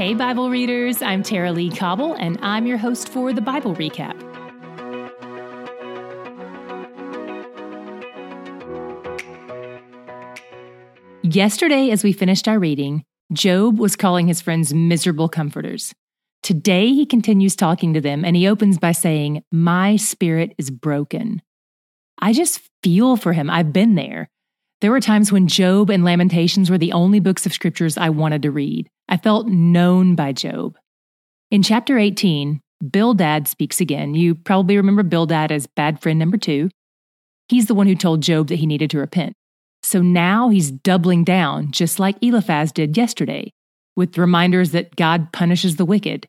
Hey, Bible readers, I'm Tara-Leigh Cobble, and I'm your host for the Bible Recap. Yesterday, as we finished our reading, Job was calling his friends miserable comforters. Today, he continues talking to them, and he opens by saying, My spirit is broken. I just feel for him. I've been there. There were times when Job and Lamentations were the only books of scriptures I wanted to read. I felt known by Job. In chapter 18, Bildad speaks again. You probably remember Bildad as bad friend number two. He's the one who told Job that he needed to repent. So now he's doubling down, just like Eliphaz did yesterday, with reminders that God punishes the wicked.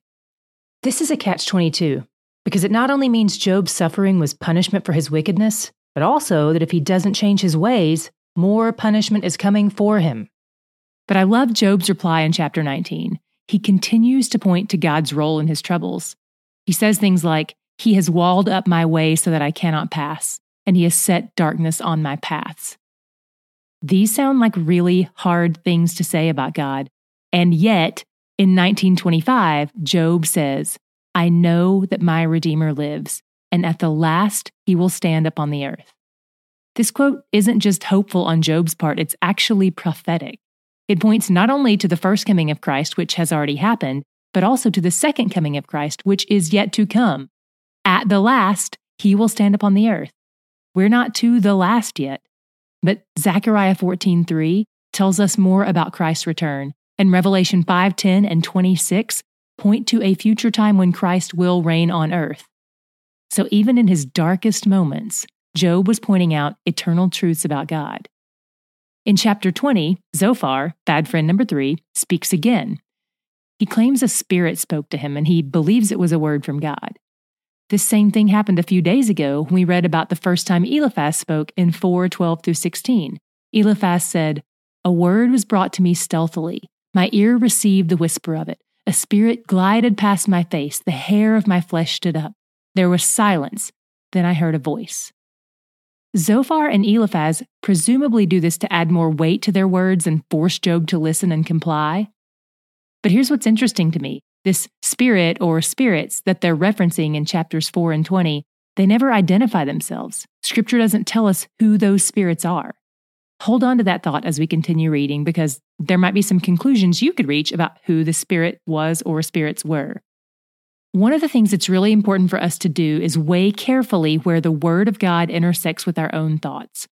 This is a catch 22, because it not only means Job's suffering was punishment for his wickedness, but also that if he doesn't change his ways, more punishment is coming for him. But I love Job's reply in chapter 19. He continues to point to God's role in his troubles. He says things like, He has walled up my way so that I cannot pass, and He has set darkness on my paths. These sound like really hard things to say about God. And yet, in 1925, Job says, I know that my Redeemer lives, and at the last he will stand up on the earth. This quote isn't just hopeful on Job's part, it's actually prophetic. It points not only to the first coming of Christ, which has already happened, but also to the second coming of Christ, which is yet to come. At the last, he will stand upon the earth. We're not to the last yet. But Zechariah 14:3 tells us more about Christ's return, and Revelation 5:10 and 26 point to a future time when Christ will reign on earth. So even in his darkest moments, Job was pointing out eternal truths about God. In chapter 20, Zophar, bad friend number three, speaks again. He claims a spirit spoke to him and he believes it was a word from God. This same thing happened a few days ago when we read about the first time Eliphaz spoke in 4 12 through 16. Eliphaz said, A word was brought to me stealthily. My ear received the whisper of it. A spirit glided past my face. The hair of my flesh stood up. There was silence. Then I heard a voice. Zophar and Eliphaz presumably do this to add more weight to their words and force Job to listen and comply. But here's what's interesting to me this spirit or spirits that they're referencing in chapters 4 and 20, they never identify themselves. Scripture doesn't tell us who those spirits are. Hold on to that thought as we continue reading because there might be some conclusions you could reach about who the spirit was or spirits were. One of the things that's really important for us to do is weigh carefully where the Word of God intersects with our own thoughts.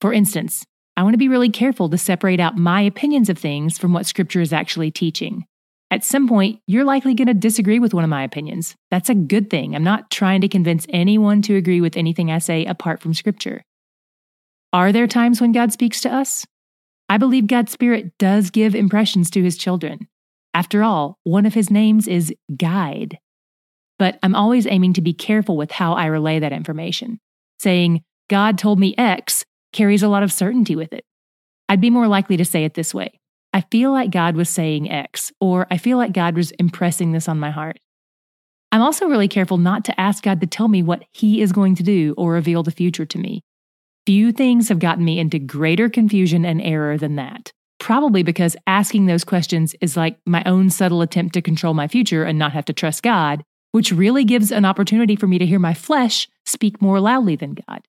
For instance, I want to be really careful to separate out my opinions of things from what Scripture is actually teaching. At some point, you're likely going to disagree with one of my opinions. That's a good thing. I'm not trying to convince anyone to agree with anything I say apart from Scripture. Are there times when God speaks to us? I believe God's Spirit does give impressions to His children. After all, one of His names is Guide but I'm always aiming to be careful with how I relay that information. Saying, God told me X carries a lot of certainty with it. I'd be more likely to say it this way I feel like God was saying X, or I feel like God was impressing this on my heart. I'm also really careful not to ask God to tell me what He is going to do or reveal the future to me. Few things have gotten me into greater confusion and error than that. Probably because asking those questions is like my own subtle attempt to control my future and not have to trust God, which really gives an opportunity for me to hear my flesh speak more loudly than God.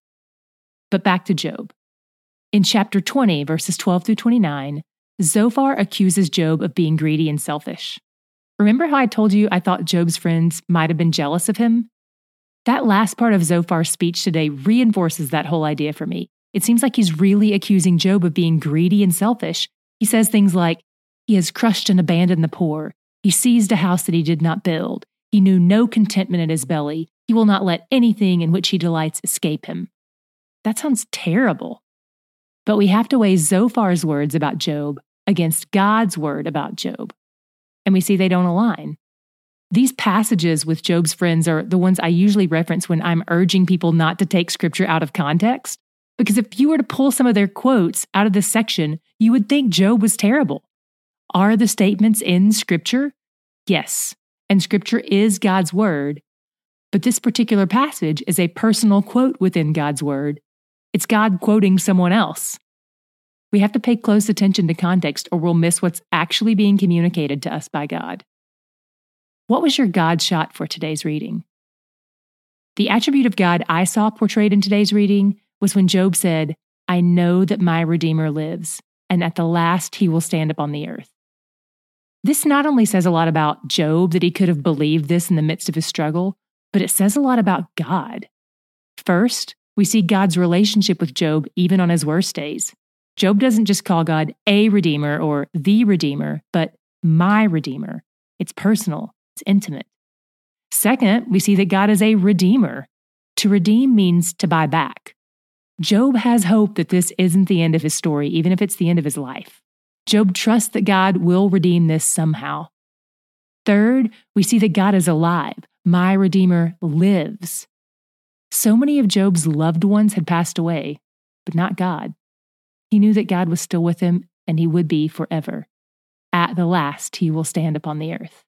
But back to Job. In chapter 20, verses 12 through 29, Zophar accuses Job of being greedy and selfish. Remember how I told you I thought Job's friends might have been jealous of him? That last part of Zophar's speech today reinforces that whole idea for me. It seems like he's really accusing Job of being greedy and selfish. He says things like, He has crushed and abandoned the poor. He seized a house that he did not build. He knew no contentment in his belly. He will not let anything in which he delights escape him. That sounds terrible. But we have to weigh Zophar's words about Job against God's word about Job. And we see they don't align. These passages with Job's friends are the ones I usually reference when I'm urging people not to take scripture out of context. Because if you were to pull some of their quotes out of this section, you would think Job was terrible. Are the statements in scripture? Yes and scripture is God's word. But this particular passage is a personal quote within God's word. It's God quoting someone else. We have to pay close attention to context or we'll miss what's actually being communicated to us by God. What was your God shot for today's reading? The attribute of God I saw portrayed in today's reading was when Job said, I know that my Redeemer lives, and at the last he will stand upon the earth. This not only says a lot about Job that he could have believed this in the midst of his struggle, but it says a lot about God. First, we see God's relationship with Job even on his worst days. Job doesn't just call God a Redeemer or the Redeemer, but my Redeemer. It's personal, it's intimate. Second, we see that God is a Redeemer. To redeem means to buy back. Job has hope that this isn't the end of his story, even if it's the end of his life. Job trusts that God will redeem this somehow. Third, we see that God is alive. My Redeemer lives. So many of Job's loved ones had passed away, but not God. He knew that God was still with him and he would be forever. At the last, he will stand upon the earth.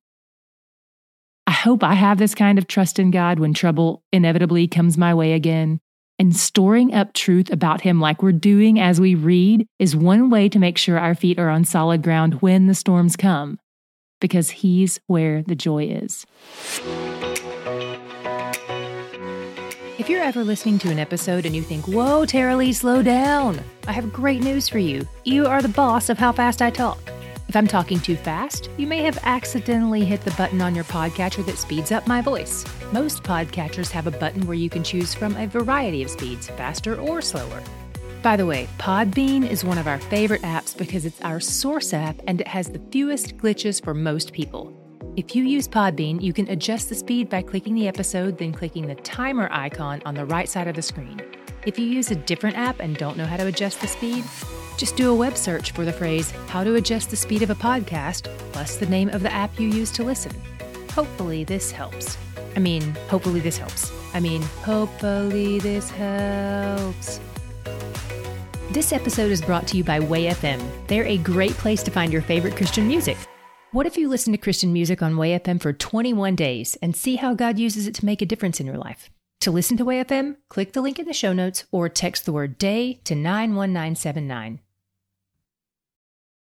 I hope I have this kind of trust in God when trouble inevitably comes my way again. And storing up truth about Him like we're doing as we read is one way to make sure our feet are on solid ground when the storms come, because He's where the joy is. If you're ever listening to an episode and you think, whoa, Tara-Leigh, slow down, I have great news for you. You are the boss of how fast I talk. If I'm talking too fast, you may have accidentally hit the button on your podcatcher that speeds up my voice. Most podcatchers have a button where you can choose from a variety of speeds, faster or slower. By the way, Podbean is one of our favorite apps because it's our source app and it has the fewest glitches for most people. If you use Podbean, you can adjust the speed by clicking the episode, then clicking the timer icon on the right side of the screen. If you use a different app and don't know how to adjust the speed, just do a web search for the phrase How to Adjust the Speed of a Podcast, plus the name of the app you use to listen. Hopefully, this helps. I mean, hopefully, this helps. I mean, hopefully, this helps. This episode is brought to you by Way FM. They're a great place to find your favorite Christian music. What if you listen to Christian music on Way FM for 21 days and see how God uses it to make a difference in your life? To listen to Way FM, click the link in the show notes or text the word day to 91979.